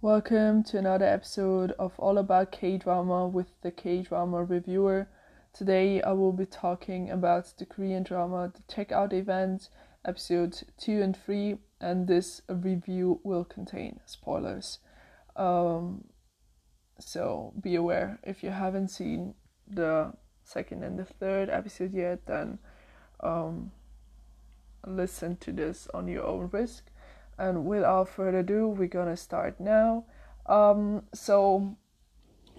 Welcome to another episode of All About K Drama with the K Drama Reviewer. Today I will be talking about the Korean drama The Checkout Event, episodes 2 and 3, and this review will contain spoilers. Um, so be aware if you haven't seen the second and the third episode yet, then um, listen to this on your own risk. And without further ado, we're gonna start now. Um, so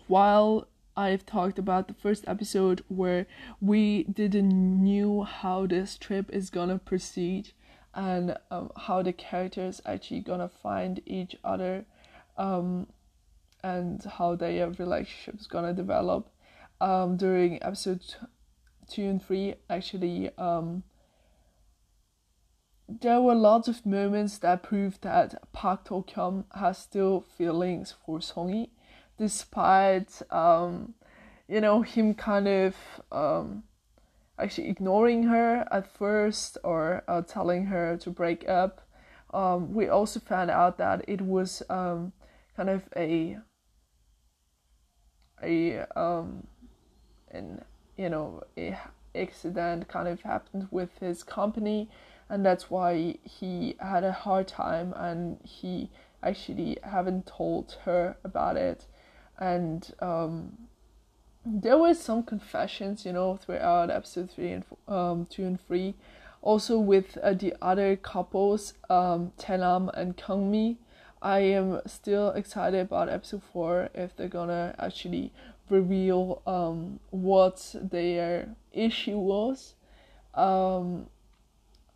while I've talked about the first episode where we didn't knew how this trip is gonna proceed and um, how the characters actually gonna find each other um, and how their relationship is gonna develop um, during episode two and three actually um, there were lots of moments that proved that Park To Kyum has still feelings for Songi, despite um, you know him kind of um, actually ignoring her at first or uh, telling her to break up. Um, we also found out that it was um, kind of a a um, an you know a accident kind of happened with his company and that's why he had a hard time and he actually haven't told her about it. And um, there were some confessions you know throughout episode 3 and um, 2 and 3 also with uh, the other couples um, Taenam and Kangmi I am still excited about episode 4 if they're gonna actually reveal um, what their issue was. Um,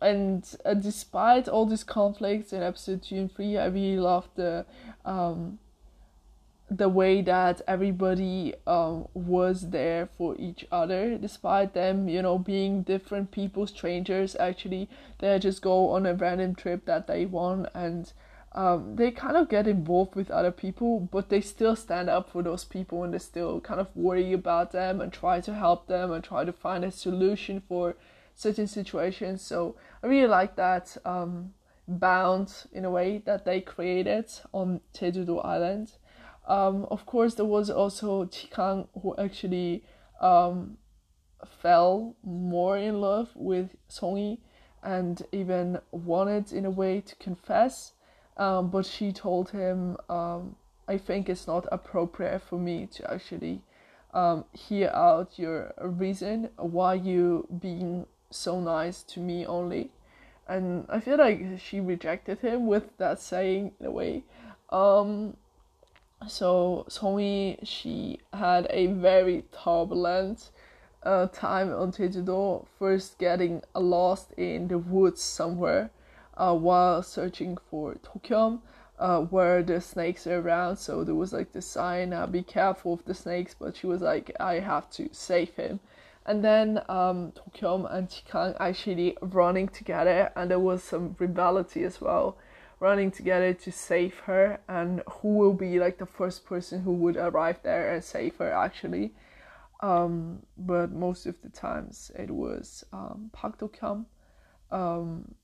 and uh, despite all these conflicts in episode two and three, I really loved the um, the way that everybody um, was there for each other, despite them, you know, being different people, strangers. Actually, they just go on a random trip that they want, and um, they kind of get involved with other people, but they still stand up for those people, and they still kind of worry about them and try to help them and try to find a solution for certain situations. So I really like that um, bound in a way that they created on Jeju-do Island. Um, of course, there was also Chikang who actually um, fell more in love with Songi and even wanted in a way to confess. Um, but she told him, um, I think it's not appropriate for me to actually um, hear out your reason why you being so nice to me only. And I feel like she rejected him with that saying in a way. Um, so Songi, she had a very turbulent uh, time on Jeju-do, first getting lost in the woods somewhere uh, while searching for To Kyum, uh, where the snakes are around. So there was like the sign, uh, be careful of the snakes, but she was like, I have to save him and then um, To Kyum and Chikang actually running together, and there was some rivalry as well, running together to save her, and who will be like the first person who would arrive there and save her actually. Um, but most of the times it was um, Park To Kyum. Um,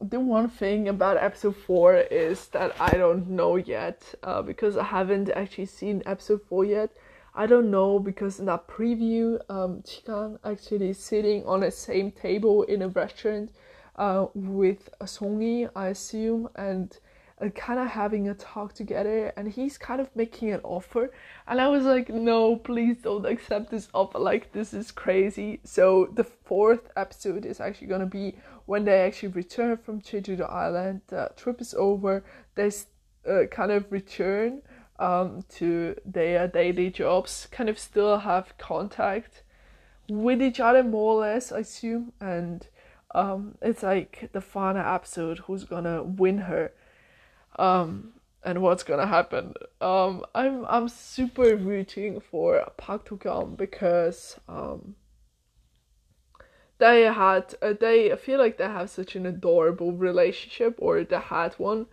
the one thing about episode 4 is that I don't know yet uh, because I haven't actually seen episode 4 yet I don't know because in that preview, um, Chikang actually sitting on the same table in a restaurant uh, with Songi, I assume, and uh, kind of having a talk together. And he's kind of making an offer, and I was like, no, please don't accept this offer. Like this is crazy. So the fourth episode is actually gonna be when they actually return from Jeju Island. The trip is over. They uh, kind of return um, to their daily jobs kind of still have contact with each other more or less, I assume. And um, it's like the final episode who's gonna win her um, and what's gonna happen. Um, I'm I'm super rooting for Park To Kyum because um, they had uh, they feel like they have such an adorable relationship or they had one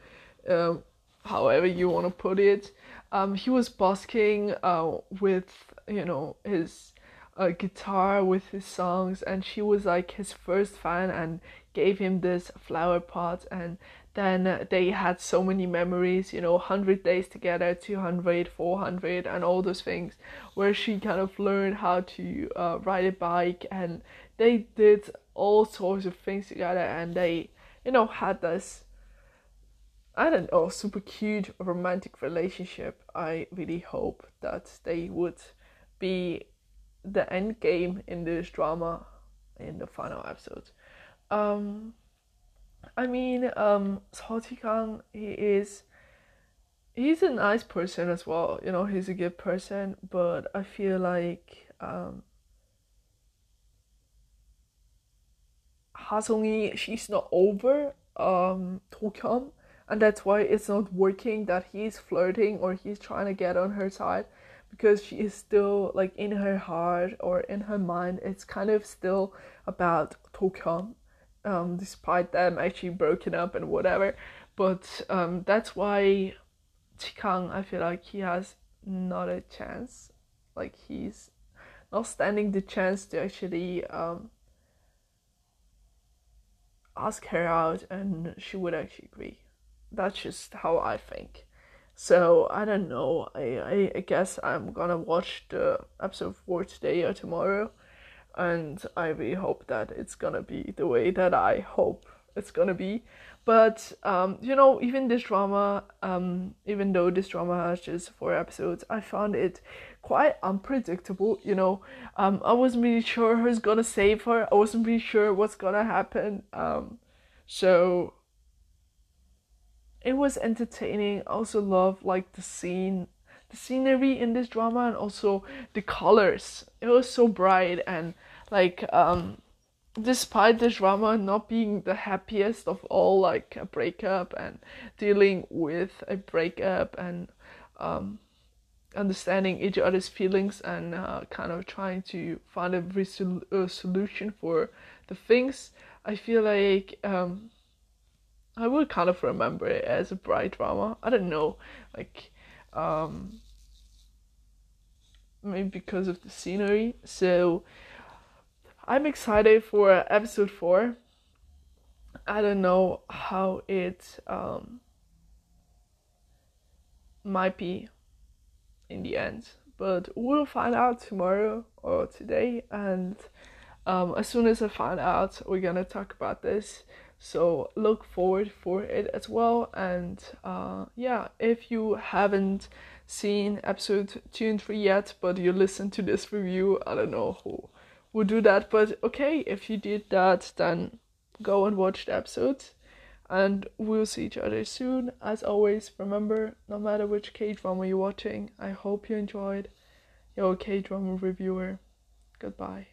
um, however you want to put it um, he was busking uh, with you know his a guitar with his songs and she was like his first fan and gave him this flower pot and then they had so many memories you know 100 days together 200 400 and all those things where she kind of learned how to uh, ride a bike and they did all sorts of things together and they you know had this I don't know, super cute romantic relationship. I really hope that they would be the end game in this drama in the final episode. Um, I mean, um, Kang, he is he's a nice person as well. You know, he's a good person, but I feel like um, Hasongi, she's not over um Tokyum and that's why it's not working that he's flirting or he's trying to get on her side because she is still like in her heart or in her mind it's kind of still about Tokyum um, despite them actually broken up and whatever. But um, that's why Chikang I feel like he has not a chance. Like he's not standing the chance to actually um, ask her out and she would actually agree that's just how I think. So I don't know. I, I, I guess I'm gonna watch the episode four today or tomorrow, and I really hope that it's gonna be the way that I hope it's gonna be. But um, you know, even this drama, um, even though this drama has just four episodes, I found it quite unpredictable. You know, um, I wasn't really sure who's gonna save her. I wasn't really sure what's gonna happen. Um, so it was entertaining. I also love like the scene, the scenery in this drama, and also the colors. It was so bright and like um, despite this drama not being the happiest of all, like a breakup and dealing with a breakup and um, understanding each other's feelings and uh, kind of trying to find a, resol- a solution for the things. I feel like um, I will kind of remember it as a bright drama. I don't know, like, um, maybe because of the scenery. So I'm excited for episode four. I don't know how it um, might be in the end, but we'll find out tomorrow or today. And um, as soon as I find out, we're gonna talk about this so look forward for it as well. And uh, yeah if you haven't seen episode 2 and 3 yet but you listen to this review i don't know who would do that but okay if you did that then go and watch the episode. And we'll see each other soon. As always remember no matter which k-drama you're watching i hope you enjoyed. Your k-drama reviewer goodbye